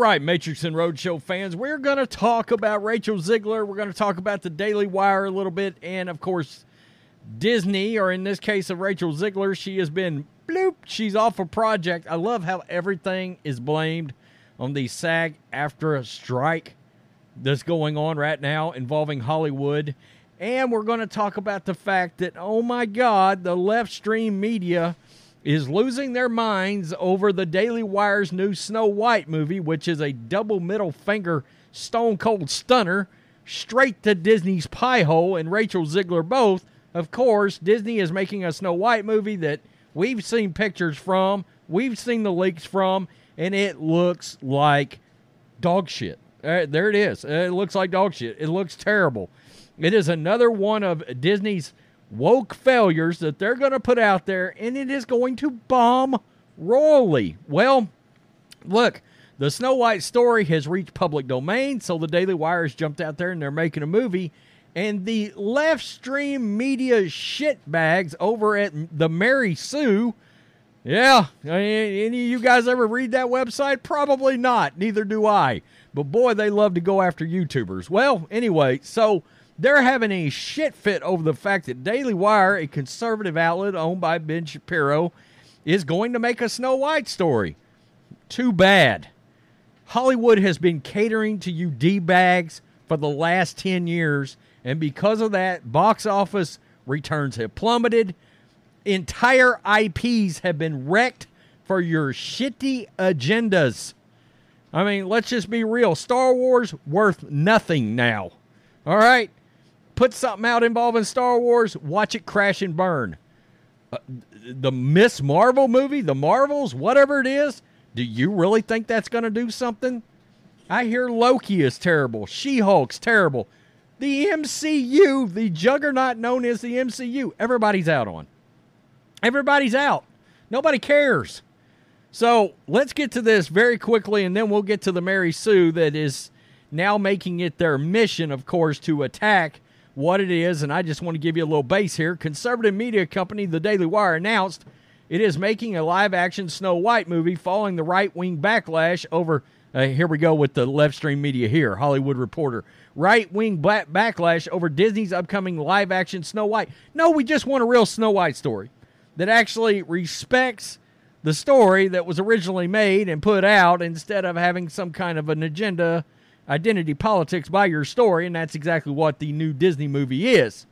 Right, Matrix and Roadshow fans, we're going to talk about Rachel Zegler. We're going to talk about the Daily Wire a little bit, and of course, Disney, or in this case of Rachel Zegler, she has been bloop, she's off a project. I love how everything is blamed on the SAG after a strike that's going on right now involving Hollywood. And we're going to talk about the fact that, oh my God, the left stream media is losing their minds over the Daily Wire's new Snow White movie, which is a double middle finger stone cold stunner straight to Disney's pie hole and Rachel Zegler both. Of course, Disney is making a Snow White movie that we've seen pictures from, we've seen the leaks from, and it looks like dog shit. Uh, there it is. It looks like dog shit. It looks terrible. It is another one of Disney's woke failures that they're going to put out there, and it is going to bomb royally. Well, look, the Snow White story has reached public domain, so the Daily Wire has jumped out there and they're making a movie. And the left stream media shitbags over at the Mary Sue, yeah, any of you guys ever read that website? Probably not. Neither do I. But boy, they love to go after YouTubers. Well, anyway, so they're having a shit fit over the fact that Daily Wire, a conservative outlet owned by Ben Shapiro, is going to make a Snow White story. Too bad. Hollywood has been catering to you D bags for the last 10 years, and because of that, box office returns have plummeted. Entire IPs have been wrecked for your shitty agendas. I mean, let's just be real. Star Wars worth nothing now. All right? Put something out involving Star Wars, watch it crash and burn. Uh, the Miss Marvel movie, the Marvels, whatever it is, do you really think that's going to do something? I hear Loki is terrible. She Hulk's terrible. The MCU, the juggernaut known as the MCU, everybody's out on. Everybody's out. Nobody cares. So let's get to this very quickly, and then we'll get to the Mary Sue that is now making it their mission, of course, to attack what it is. And I just want to give you a little base here. Conservative media company The Daily Wire announced it is making a live action Snow White movie following the right wing backlash over. Uh, here we go with the left stream media here. Hollywood Reporter. Right wing backlash over Disney's upcoming live action Snow White. No, we just want a real Snow White story that actually respects the story that was originally made and put out instead of having some kind of an agenda, identity politics by your story. And that's exactly what the new Disney movie is.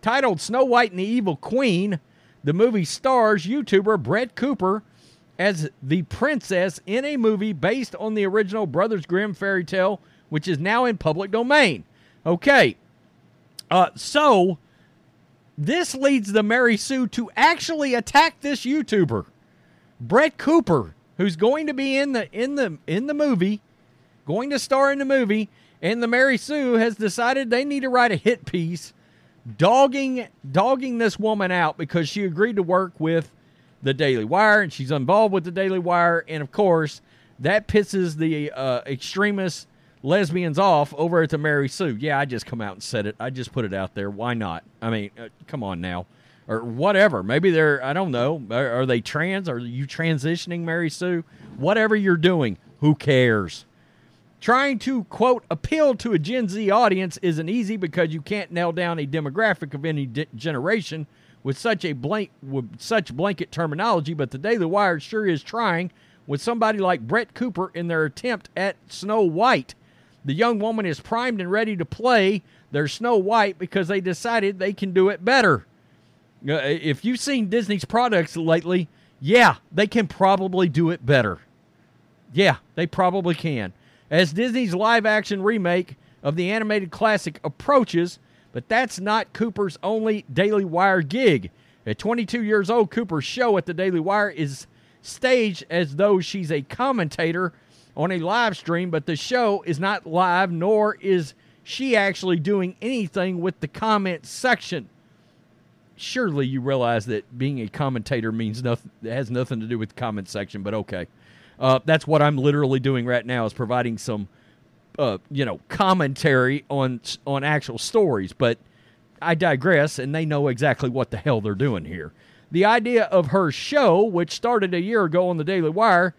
Titled Snow White and the Evil Queen, the movie stars YouTuber Brett Cooper as the princess in a movie based on the original Brothers Grimm fairy tale, which is now in public domain. Okay, uh, so this leads the Mary Sue to actually attack this YouTuber. Brett Cooper, who's going to be in the in the in the movie, going to star in the movie, and the Mary Sue has decided they need to write a hit piece dogging dogging this woman out because she agreed to work with the Daily Wire and she's involved with the Daily Wire and of course that pisses the uh, extremist lesbians off over at the Mary Sue. Yeah, I just come out and said it. I just put it out there. Why not? I mean, uh, come on now or whatever. Maybe they're I don't know. Are, are, they trans? Are you transitioning, Mary Sue? Whatever you're doing, who cares? Trying to, quote, appeal to a Gen Z audience isn't easy because you can't nail down a demographic of any de- generation with such a blank with such blanket terminology, but today the Wire sure is trying with somebody like Brett Cooper in their attempt at Snow White. The young woman is primed and ready to play their Snow White because they decided they can do it better. Uh, if you've seen Disney's products lately, yeah, they can probably do it better. Yeah, they probably can. As Disney's live action remake of the animated classic approaches, but that's not Cooper's only Daily Wire gig. At 22 years old, Cooper's show at the Daily Wire is staged as though she's a commentator on a live stream, but the show is not live, nor is she actually doing anything with the comment section. Surely you realize that being a commentator means nothing, has nothing to do with the comment section, but okay. Uh, that's what I'm literally doing right now is providing some, uh, you know, commentary on on actual stories. But I digress, and they know exactly what the hell they're doing here. The idea of her show, which started a year ago on the Daily Wire,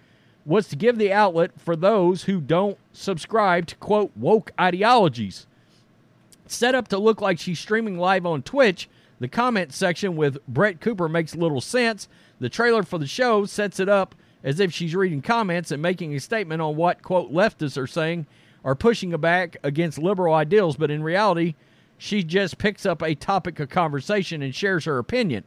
was to give the outlet for those who don't subscribe to quote woke ideologies. Set up to look like she's streaming live on Twitch, the comment section with Brett Cooper makes little sense. The trailer for the show sets it up as if she's reading comments and making a statement on what quote leftists are saying or pushing back against liberal ideals, but in reality, she just picks up a topic of conversation and shares her opinion.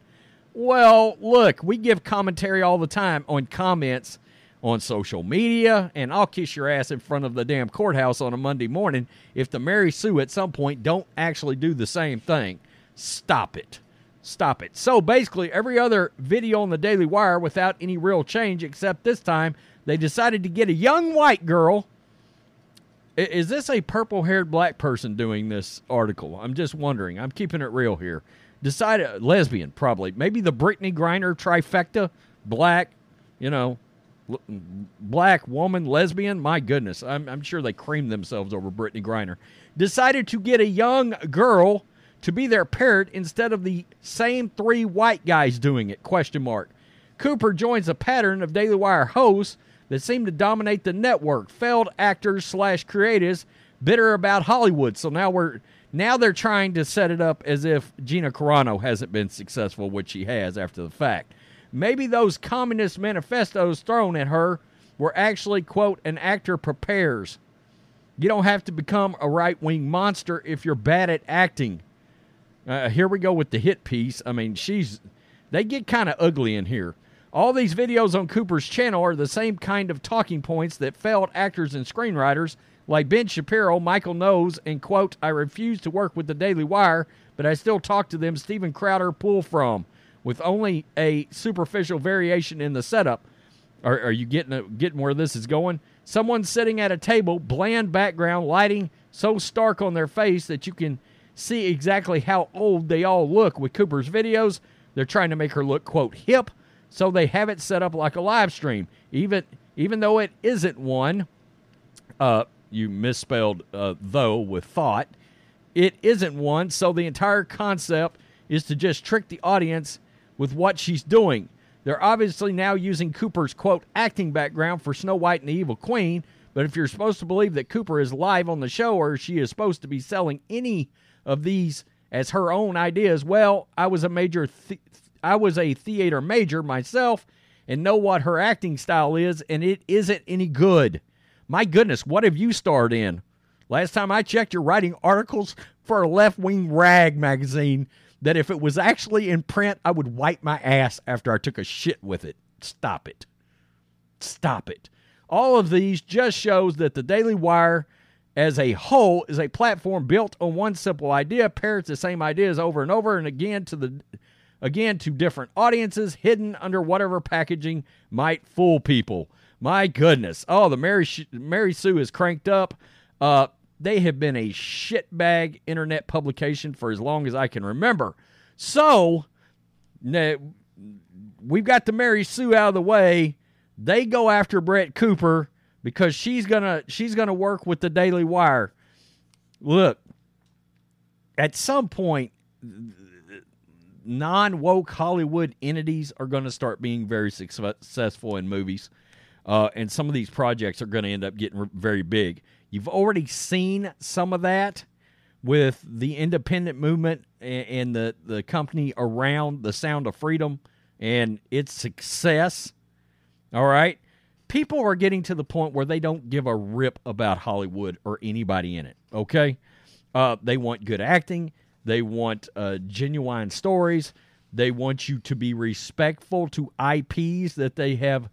Well, look, we give commentary all the time on comments on social media, and I'll kiss your ass in front of the damn courthouse on a Monday morning if the Mary Sue at some point don't actually do the same thing. Stop it. Stop it. So basically, every other video on the Daily Wire without any real change, except this time, they decided to get a young white girl. Is this a purple haired black person doing this article? I'm just wondering. I'm keeping it real here decided uh, lesbian probably maybe the Brittney Griner trifecta black you know black woman lesbian my goodness I'm, I'm sure they creamed themselves over Brittney Griner decided to get a young girl to be their parent instead of the same three white guys doing it question mark Cooper joins a pattern of Daily Wire hosts that seem to dominate the network failed actors slash creatives bitter about Hollywood so now we're now they're trying to set it up as if Gina Carano hasn't been successful, which she has after the fact. Maybe those communist manifestos thrown at her were actually, quote, an actor prepares. You don't have to become a right wing monster if you're bad at acting. Uh, here we go with the hit piece. I mean, she's. They get kind of ugly in here. All these videos on Cooper's channel are the same kind of talking points that failed actors and screenwriters like Ben Shapiro, Michael Knowles, and quote, I refuse to work with the Daily Wire, but I still talk to them, Steven Crowder pull from, with only a superficial variation in the setup. Are, are you getting, a, getting where this is going? Someone sitting at a table, bland background, lighting so stark on their face that you can see exactly how old they all look. With Cooper's videos, they're trying to make her look, quote, hip, so they have it set up like a live stream, even, even though it isn't one. Uh, you misspelled uh, though with thought. It isn't one, so the entire concept is to just trick the audience with what she's doing. They're obviously now using Cooper's quote acting background for Snow White and the Evil Queen, but if you're supposed to believe that Cooper is live on the show or she is supposed to be selling any of these as her own ideas, well, I was a major th- I was a theater major myself and know what her acting style is and it isn't any good. My goodness, what have you starred in? Last time I checked, you're writing articles for a left wing rag magazine that if it was actually in print, I would wipe my ass after I took a shit with it. Stop it. Stop it. All of these just shows that the Daily Wire as a whole is a platform built on one simple idea, parrots the same ideas over and over and again to the again to different audiences hidden under whatever packaging might fool people. My goodness. Oh, the Mary Mary Sue is cranked up. Uh, they have been a shitbag internet publication for as long as I can remember. So, we've got the Mary Sue out of the way. They go after Brett Cooper because she's gonna she's gonna work with the Daily Wire. Look, at some point, non woke Hollywood entities are going to start being very successful in movies. Uh, and some of these projects are going to end up getting very big. You've already seen some of that with the independent movement and, the, the company around the Sound of Freedom and its success. All right. People are getting to the point where they don't give a rip about Hollywood or anybody in it. Okay. Uh, they want good acting. They want uh, genuine stories. They want you to be respectful to IPs that they have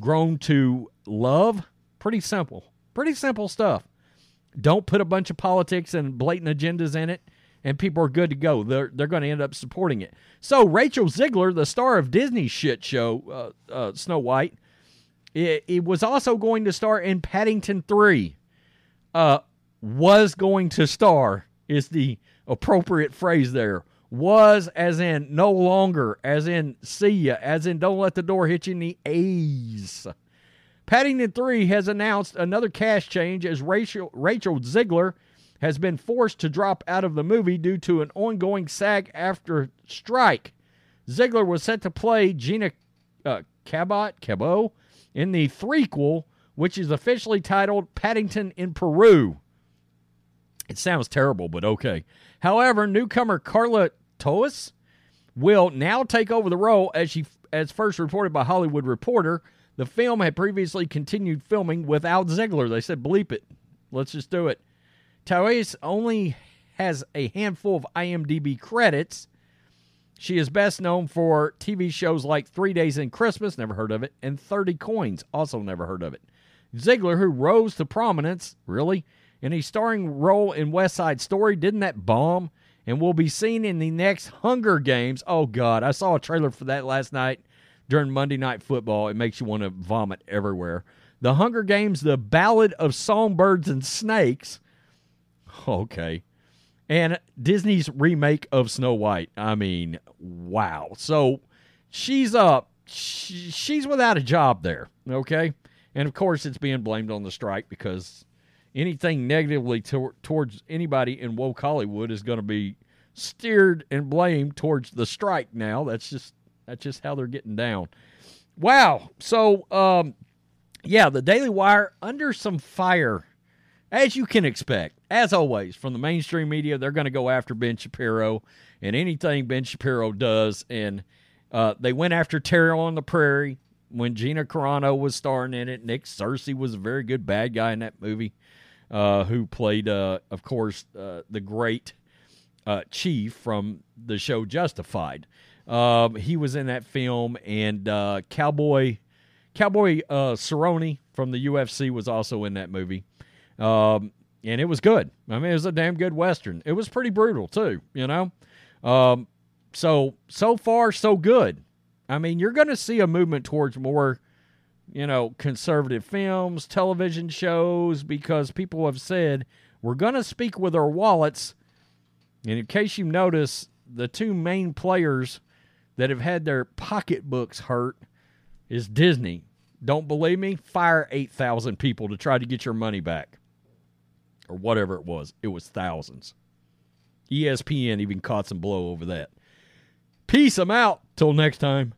grown to love. Pretty simple. Pretty simple stuff. Don't put a bunch of politics and blatant agendas in it, and people are good to go. They're, they're going to end up supporting it. So, Rachel Zegler, the star of Disney's shit show, uh, uh, Snow White, it, it, was also going to star in Paddington 3. Uh, was going to star is the appropriate phrase there. Was as in no longer, as in see ya, as in don't let the door hit you in the A's. Paddington 3 has announced another cast change as Rachel, Rachel Zegler has been forced to drop out of the movie due to an ongoing SAG-AFTRA strike. Zegler was set to play Gina uh, Cabot, Cabot in the threequel, which is officially titled Paddington in Peru. It sounds terrible, but okay. However, newcomer Carla Tous will now take over the role as she as first reported by Hollywood Reporter. The film had previously continued filming without Zegler. They said, bleep it. Let's just do it. Toas only has a handful of IMDb credits. She is best known for TV shows like Three Days in Christmas, never heard of it, and 30 Coins, also never heard of it. Zegler, who rose to prominence, really, in a starring role in West Side Story, didn't that bomb? And will be seen in the next Hunger Games. Oh, God. I saw a trailer for that last night during Monday Night Football. It makes you want to vomit everywhere. The Hunger Games, The Ballad of Songbirds and Snakes. Okay. And Disney's remake of Snow White. I mean, wow. So she's up. She, she's without a job there. Okay. And of course, it's being blamed on the strike because anything negatively to, towards anybody in woke Hollywood is going to be steered and blamed towards the strike now. That's just that's just how they're getting down. Wow. So, um, yeah, the Daily Wire under some fire, as you can expect. As always, from the mainstream media, they're going to go after Ben Shapiro and anything Ben Shapiro does. And uh, they went after Terror on the Prairie when Gina Carano was starring in it. Nick Searcy was a very good bad guy in that movie, uh, who played, uh, of course, uh, the great uh, chief from the show Justified. Um, he was in that film, and uh, Cowboy Cowboy Cerrone from the UFC was also in that movie, um, and it was good. I mean, it was a damn good western. It was pretty brutal too, you know. Um, so so far so good. I mean, you're going to see a movement towards more, you know, conservative films, television shows, because people have said we're going to speak with our wallets. And in case you notice, the two main players that have had their pocketbooks hurt is Disney. Don't believe me? Fire 8,000 people to try to get your money back. Or whatever it was. It was thousands. ESPN even caught some blow over that. Peace. I'm out. Till next time.